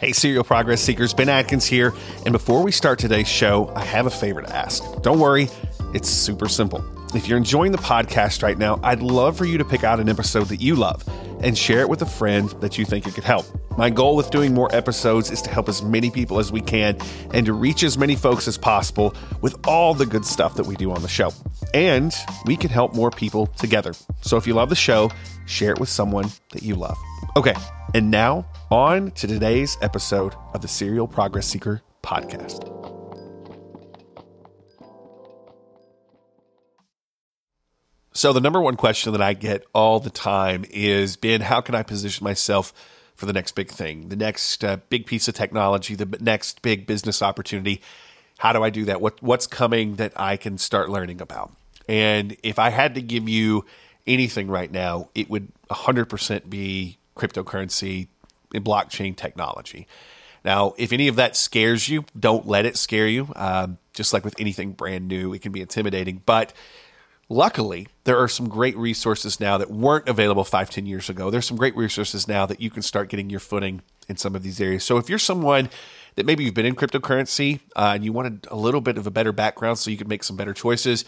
Hey, Serial Progress Seekers, Ben Adkins here. And before we start today's show, I have a favor to ask. Don't worry, it's super simple. If you're enjoying the podcast right now, I'd love for you to pick out an episode that you love and share it with a friend that you think it could help. My goal with doing more episodes is to help as many people as we can and to reach as many folks as possible with all the good stuff that we do on the show. And we can help more people together. So if you love the show, share it with someone that you love. Okay, and now on to today's episode of the Serial Progress Seeker podcast. So, the number one question that I get all the time is Ben, how can I position myself for the next big thing, the next uh, big piece of technology, the next big business opportunity? How do I do that? What, what's coming that I can start learning about? And if I had to give you anything right now, it would 100% be cryptocurrency and blockchain technology. Now, if any of that scares you, don't let it scare you. Um, just like with anything brand new, it can be intimidating. But luckily, there are some great resources now that weren't available five, ten years ago. There's some great resources now that you can start getting your footing in some of these areas. So if you're someone that maybe you've been in cryptocurrency uh, and you wanted a little bit of a better background so you could make some better choices,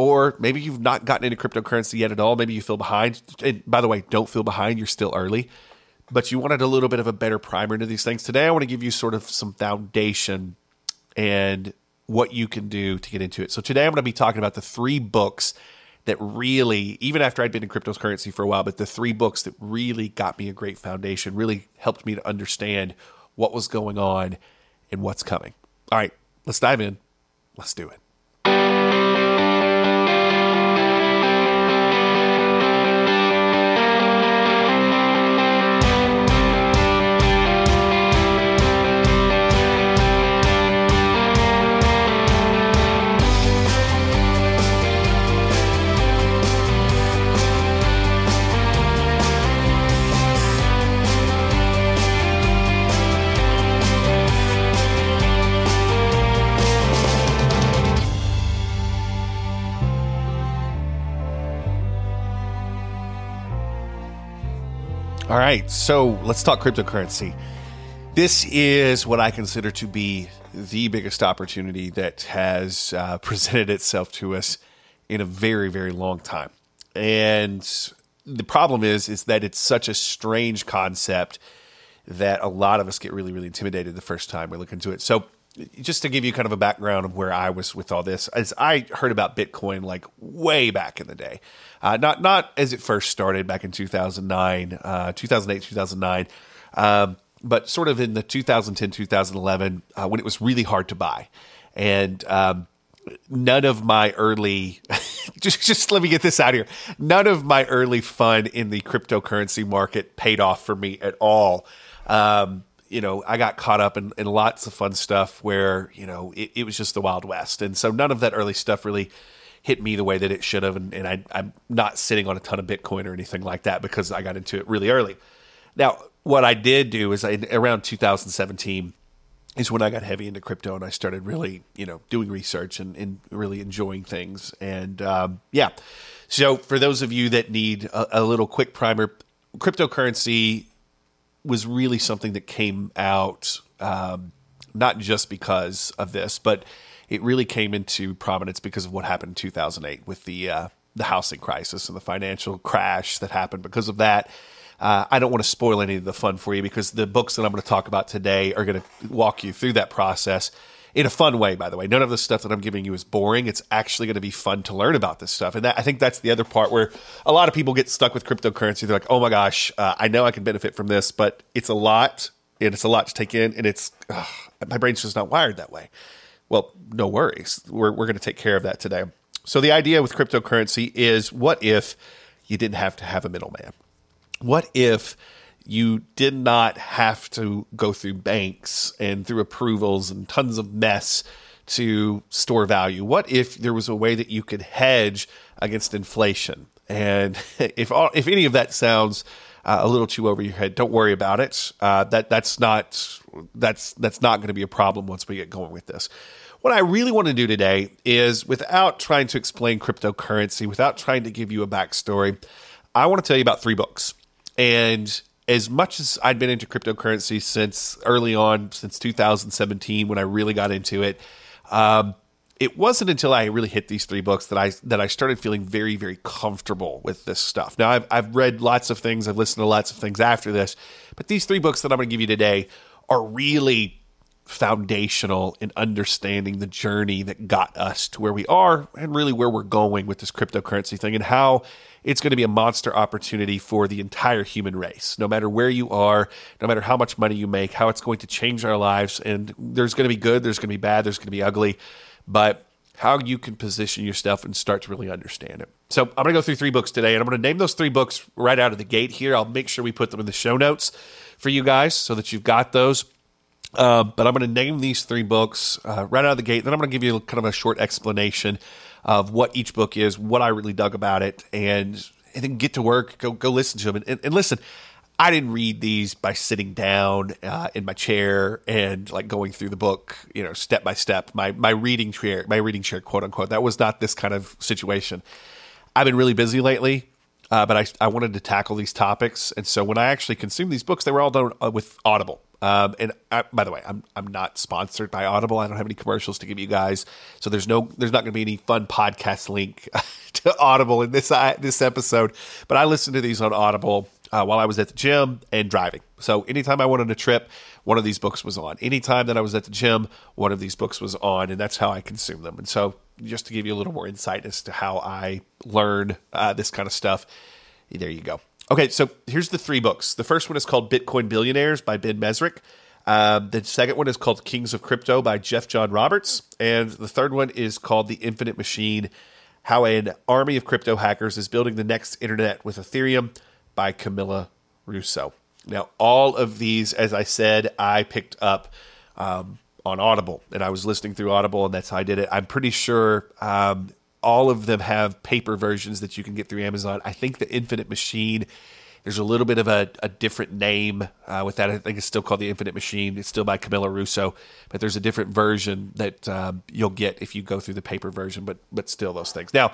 or maybe you've not gotten into cryptocurrency yet at all, maybe you feel behind. And by the way, don't feel behind, you're still early but you wanted a little bit of a better primer into these things. Today, I want to give you sort of some foundation and what you can do to get into it. So, today I'm going to be talking about the three books that really, even after I'd been in cryptocurrency for a while, but the three books that really got me a great foundation, really helped me to understand what was going on and what's coming. All right, let's dive in. Let's do it. Right, so let's talk cryptocurrency. This is what I consider to be the biggest opportunity that has uh, presented itself to us in a very, very long time. And the problem is, is that it's such a strange concept that a lot of us get really, really intimidated the first time we look into it. So, just to give you kind of a background of where I was with all this, as I heard about Bitcoin like way back in the day, uh, not not as it first started back in 2009, uh, 2008, 2009, um, but sort of in the 2010, 2011 uh, when it was really hard to buy, and um, none of my early just just let me get this out here. None of my early fun in the cryptocurrency market paid off for me at all. Um, you know, I got caught up in, in lots of fun stuff where, you know, it, it, was just the Wild West. And so none of that early stuff really hit me the way that it should have. And, and I, I'm not sitting on a ton of Bitcoin or anything like that because I got into it really early. Now, what I did do is I, around 2017 is when I got heavy into crypto and I started really, you know, doing research and, and really enjoying things. And um, yeah, so for those of you that need a, a little quick primer, cryptocurrency was really something that came out um, not just because of this, but it really came into prominence because of what happened in 2008 with the uh, the housing crisis and the financial crash that happened because of that. Uh, I don't want to spoil any of the fun for you because the books that I'm going to talk about today are going to walk you through that process in a fun way, by the way. None of the stuff that I'm giving you is boring. It's actually going to be fun to learn about this stuff. And that, I think that's the other part where a lot of people get stuck with cryptocurrency. They're like, oh my gosh, uh, I know I can benefit from this, but it's a lot and it's a lot to take in. And it's, ugh, my brain's just not wired that way. Well, no worries. We're, we're going to take care of that today. So the idea with cryptocurrency is what if you didn't have to have a middleman? What if you did not have to go through banks and through approvals and tons of mess to store value? What if there was a way that you could hedge against inflation? And if all, if any of that sounds uh, a little too over your head, don't worry about it. Uh, that that's not that's that's not going to be a problem once we get going with this. What I really want to do today is, without trying to explain cryptocurrency, without trying to give you a backstory, I want to tell you about three books. And as much as I'd been into cryptocurrency since early on, since 2017 when I really got into it, um, it wasn't until I really hit these three books that I that I started feeling very very comfortable with this stuff. Now I've I've read lots of things, I've listened to lots of things after this, but these three books that I'm going to give you today are really foundational in understanding the journey that got us to where we are and really where we're going with this cryptocurrency thing and how it's going to be a monster opportunity for the entire human race. No matter where you are, no matter how much money you make, how it's going to change our lives and there's going to be good, there's going to be bad, there's going to be ugly but how you can position yourself and start to really understand it. So I'm going to go through three books today, and I'm going to name those three books right out of the gate here. I'll make sure we put them in the show notes for you guys so that you've got those. Uh, but I'm going to name these three books uh, right out of the gate. Then I'm going to give you kind of a short explanation of what each book is, what I really dug about it, and and then get to work. Go go listen to them and, and, and listen. I didn't read these by sitting down uh, in my chair and like going through the book, you know, step by step. My my reading chair, my reading chair, quote unquote. That was not this kind of situation. I've been really busy lately, uh, but I I wanted to tackle these topics, and so when I actually consumed these books, they were all done uh, with Audible. Um, and I, by the way, I'm I'm not sponsored by Audible. I don't have any commercials to give you guys, so there's no there's not going to be any fun podcast link to Audible in this uh, this episode. But I listen to these on Audible uh, while I was at the gym and driving. So anytime I went on a trip, one of these books was on. Anytime that I was at the gym, one of these books was on, and that's how I consume them. And so, just to give you a little more insight as to how I learn uh, this kind of stuff, there you go. Okay, so here's the three books. The first one is called Bitcoin Billionaires by Ben Mezrich. Uh, the second one is called Kings of Crypto by Jeff John Roberts. And the third one is called The Infinite Machine How an Army of Crypto Hackers is Building the Next Internet with Ethereum by Camila Russo. Now, all of these, as I said, I picked up um, on Audible, and I was listening through Audible, and that's how I did it. I'm pretty sure um, all of them have paper versions that you can get through Amazon. I think the Infinite Machine. There's a little bit of a, a different name uh, with that. I think it's still called the Infinite Machine. It's still by Camila Russo, but there's a different version that um, you'll get if you go through the paper version. But but still, those things. Now,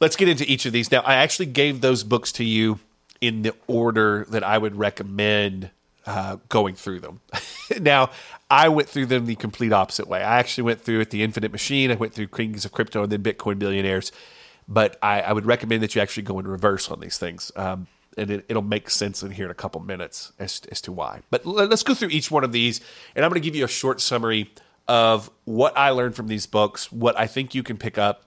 let's get into each of these. Now, I actually gave those books to you in the order that I would recommend uh, going through them. now, I went through them the complete opposite way. I actually went through it the Infinite Machine. I went through Kings of Crypto and then Bitcoin Billionaires. But I, I would recommend that you actually go in reverse on these things. Um, and it, will make sense in here in a couple minutes as, as to why. But let's go through each one of these, and I'm going to give you a short summary of what I learned from these books, what I think you can pick up,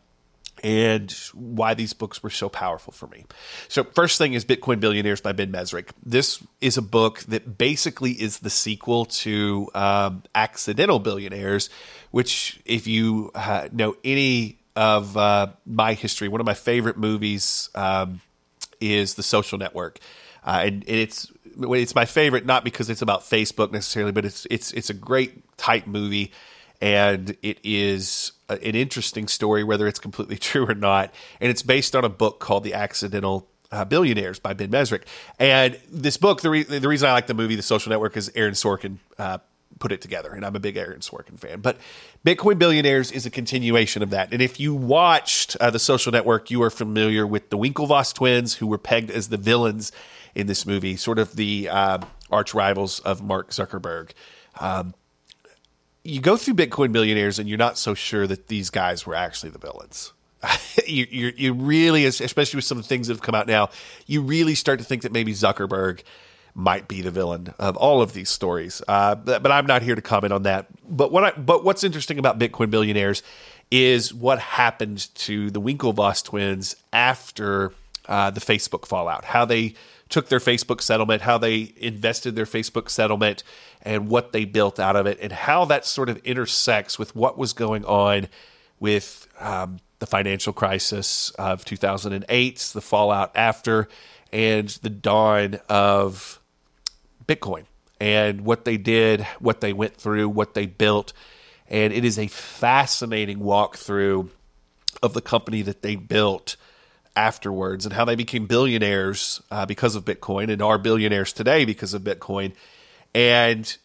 and why these books were so powerful for me. So, first thing is Bitcoin Billionaires by Ben Mezrich. This is a book that basically is the sequel to um, Accidental Billionaires, which, if you uh, know any of uh, my history, one of my favorite movies um, is The Social Network. Uh, and, and it's it's my favorite not because it's about Facebook necessarily, but it's it's it's a great type movie, and it is an interesting story, whether it's completely true or not. And it's based on a book called The Accidental uh, Billionaires by Ben Mezrich. And this book, the, re- the reason I like the movie The Social Network is Aaron Sorkin uh, put it together, and I'm a big Aaron Sorkin fan. But Bitcoin Billionaires is a continuation of that. And if you watched uh, The Social Network, you are familiar with the Winklevoss twins, who were pegged as the villains in this movie, sort of the uh, arch rivals of Mark Zuckerberg. Um, you go through Bitcoin billionaires and you're not so sure that these guys were actually the villains. you, you, you really, especially with some of the things that have come out now, you really start to think that maybe Zuckerberg might be the villain of all of these stories. Uh, but, but, I'm not here to comment on that. But what I, but what's interesting about Bitcoin billionaires is what happened to the Winklevoss twins after uh, the Facebook fallout. How they took their Facebook settlement, how they invested their Facebook settlement, and what they built out of it, and how that sort of intersects with what was going on with um, the financial crisis of 2008, the fallout after, and the dawn of Bitcoin, and what they did, what they went through, what they built. And it is a fascinating walkthrough of the company that they built afterwards and how they became billionaires uh, because of Bitcoin and are billionaires today because of Bitcoin. And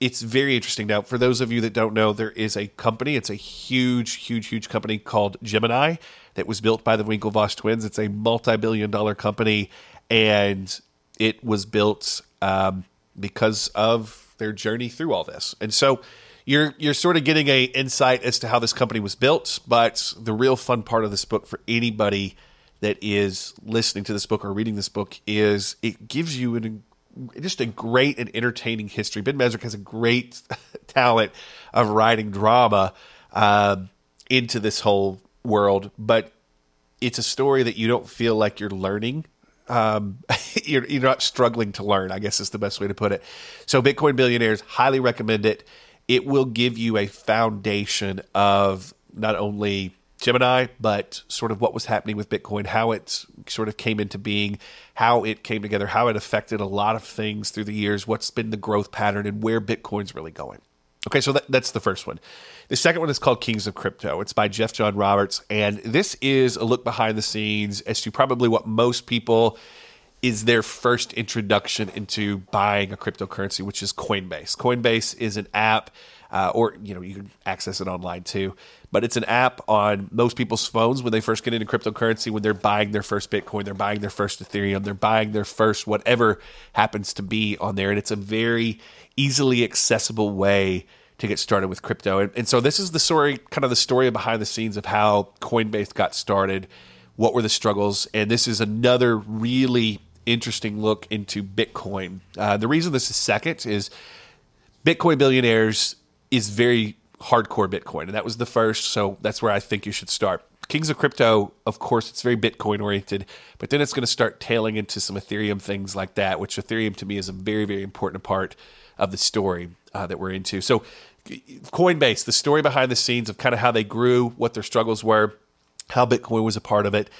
it's very interesting. Now, for those of you that don't know, there is a company. It's a huge, huge, huge company called Gemini that was built by the Winklevoss twins. It's a multi billion dollar company and it was built um, because of their journey through all this. And so you're you're sort of getting a insight as to how this company was built. But the real fun part of this book for anybody that is listening to this book or reading this book is it gives you an just a great and entertaining history. Ben Mezrich has a great talent of writing drama um, into this whole world, but it's a story that you don't feel like you're learning. Um, you're, you're not struggling to learn, I guess is the best way to put it. So, Bitcoin Billionaires, highly recommend it. It will give you a foundation of not only Gemini, but sort of what was happening with Bitcoin, how it sort of came into being, how it came together, how it affected a lot of things through the years, what's been the growth pattern, and where Bitcoin's really going. Okay, so that, that's the first one. The second one is called Kings of Crypto. It's by Jeff John Roberts, and this is a look behind the scenes as to probably what most people is their first introduction into buying a cryptocurrency, which is Coinbase. Coinbase is an app, uh, or you know you can access it online too, but it's an app on most people's phones when they first get into cryptocurrency. When they're buying their first Bitcoin, they're buying their first Ethereum, they're buying their first whatever happens to be on there, and it's a very easily accessible way to get started with crypto. And, and so this is the story, kind of the story behind the scenes of how Coinbase got started. What were the struggles? And this is another really interesting look into Bitcoin. Uh, the reason this is second is Bitcoin Billionaires is very hardcore Bitcoin, and that was the first. So that's where I think you should start. Kings of Crypto, of course, it's very Bitcoin oriented, but then it's going to start tailing into some Ethereum things like that, which Ethereum to me is a very, very important part of the story uh, that we're into. So, Coinbase, the story behind the scenes of kind of how they grew, what their struggles were, how Bitcoin was a part of it,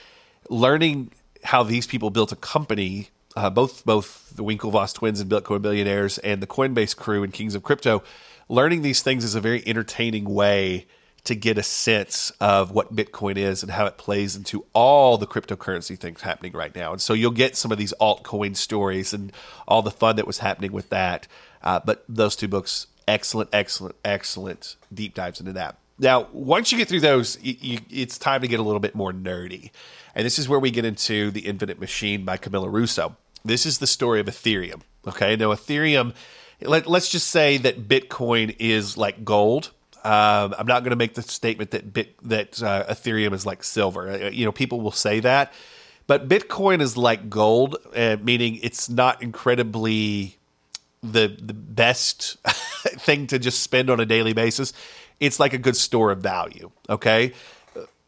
learning how these people built a company, uh, both both the Winklevoss twins and Bitcoin billionaires and the Coinbase crew and Kings of Crypto, learning these things is a very entertaining way to get a sense of what Bitcoin is and how it plays into all the cryptocurrency things happening right now. And so you'll get some of these altcoin stories and all the fun that was happening with that. Uh, but those two books, excellent, excellent, excellent deep dives into that. Now, once you get through those, you, you, it's time to get a little bit more nerdy. And this is where we get into The Infinite Machine by Camila Russo. This is the story of Ethereum. Okay, now Ethereum, let, us just say that Bitcoin is like gold. Um, I'm not going to make the statement that Bit, that uh, Ethereum is like silver. Uh, you know, people will say that, but Bitcoin is like gold, uh, meaning it's not incredibly the the best thing to just spend on a daily basis. It's like a good store of value. Okay,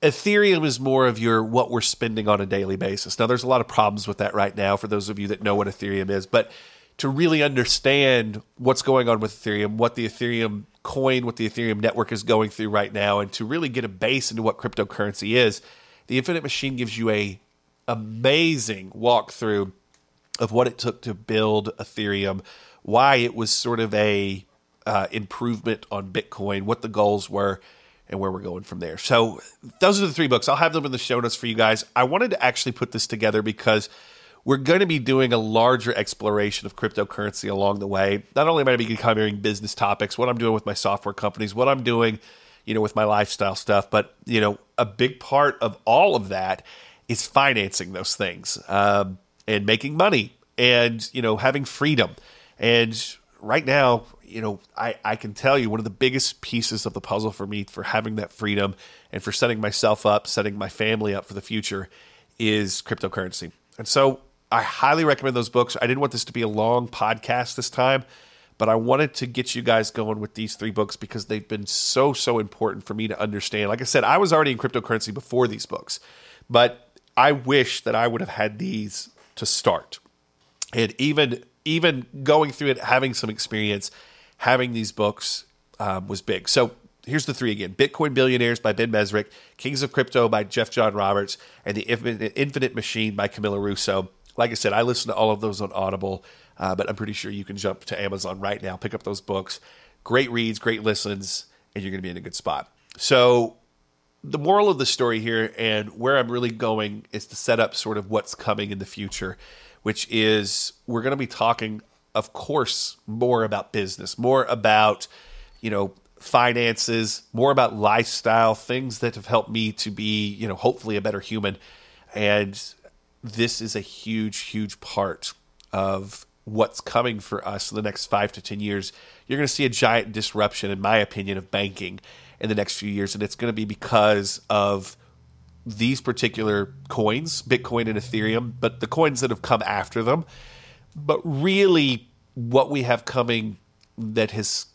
Ethereum is more of your what we're spending on a daily basis. Now, there's a lot of problems with that right now for those of you that know what Ethereum is, but to really understand what's going on with Ethereum, what the Ethereum coin, what the Ethereum network is going through right now, and to really get a base into what cryptocurrency is, the Infinite Machine gives you a amazing walkthrough of what it took to build Ethereum, why it was sort of a uh, improvement on Bitcoin, what the goals were and where we're going from there. So those are the three books. I'll have them in the show notes for you guys. I wanted to actually put this together because we're going to be doing a larger exploration of cryptocurrency along the way. Not only am I going to be covering business topics, what I'm doing with my software companies, what I'm doing, you know, with my lifestyle stuff, but you know, a big part of all of that is financing those things um, and making money and you know having freedom. And right now, you know, I, I can tell you one of the biggest pieces of the puzzle for me for having that freedom and for setting myself up, setting my family up for the future is cryptocurrency. And so I highly recommend those books. I didn't want this to be a long podcast this time, but I wanted to get you guys going with these three books because they've been so, so important for me to understand. Like I said, I was already in cryptocurrency before these books, but I wish that I would have had these to start. And even even going through it, having some experience, having these books um, was big. So here's the three again Bitcoin Billionaires by Ben Mezrich, Kings of Crypto by Jeff John Roberts, and The Infinite Machine by Camila Russo. Like I said, I listen to all of those on Audible, uh, but I'm pretty sure you can jump to Amazon right now, pick up those books. Great reads, great listens, and you're going to be in a good spot. So, the moral of the story here and where I'm really going is to set up sort of what's coming in the future, which is we're going to be talking of course, more about business, more about, you know, finances, more about lifestyle, things that have helped me to be, you know, hopefully a better human. And this is a huge, huge part of what's coming for us in the next five to 10 years, you're going to see a giant disruption, in my opinion, of banking in the next few years. And it's going to be because of these particular coins, Bitcoin and Ethereum, but the coins that have come after them. But really, what we have coming that has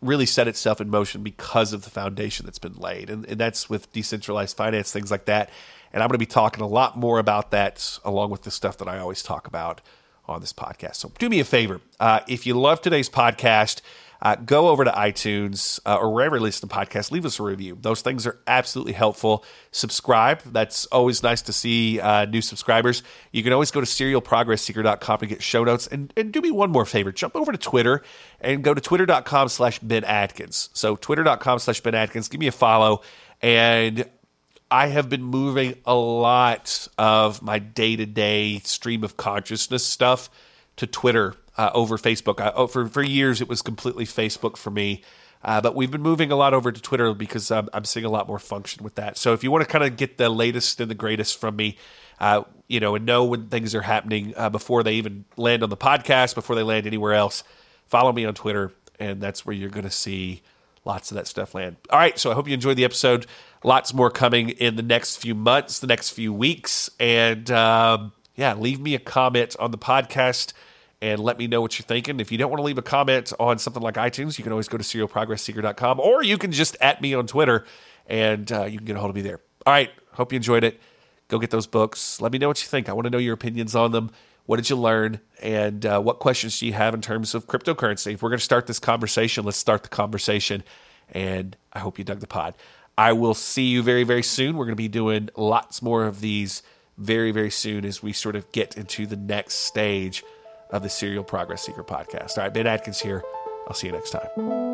really set itself in motion because of the foundation that's been laid. And, and that's with decentralized finance, things like that. And I'm going to be talking a lot more about that along with the stuff that I always talk about on this podcast. So do me a favor. Uh, if you love today's podcast, uh, go over to iTunes uh, or wherever you listen to podcasts, leave us a review. Those things are absolutely helpful. Subscribe. That's always nice to see uh, new subscribers. You can always go to serialprogressseeker.com to get show notes. And, and do me one more favor. Jump over to Twitter and go to twitter.com slash Ben Adkins. So twitter.com slash Ben Adkins. Give me a follow. And I have been moving a lot of my day to day stream of consciousness stuff to Twitter uh, over Facebook. I, oh, for for years, it was completely Facebook for me. Uh, but we've been moving a lot over to Twitter because I'm, I'm seeing a lot more function with that. So if you want to kind of get the latest and the greatest from me, uh, you know, and know when things are happening uh, before they even land on the podcast, before they land anywhere else, follow me on Twitter, and that's where you're going to see lots of that stuff land. All right, so I hope you enjoyed the episode. Lots more coming in the next few months, the next few weeks, and um, yeah, leave me a comment on the podcast and let me know what you're thinking. If you don't want to leave a comment on something like iTunes, you can always go to serialprogressseeker.com or you can just at me on Twitter and uh, you can get a hold of me there. All right. Hope you enjoyed it. Go get those books. Let me know what you think. I want to know your opinions on them. What did you learn? And uh, what questions do you have in terms of cryptocurrency? If we're going to start this conversation, let's start the conversation. And I hope you dug the pod. I will see you very, very soon. We're going to be doing lots more of these very, very soon as we sort of get into the next stage of the Serial Progress Seeker podcast. All right, Ben Adkins here. I'll see you next time.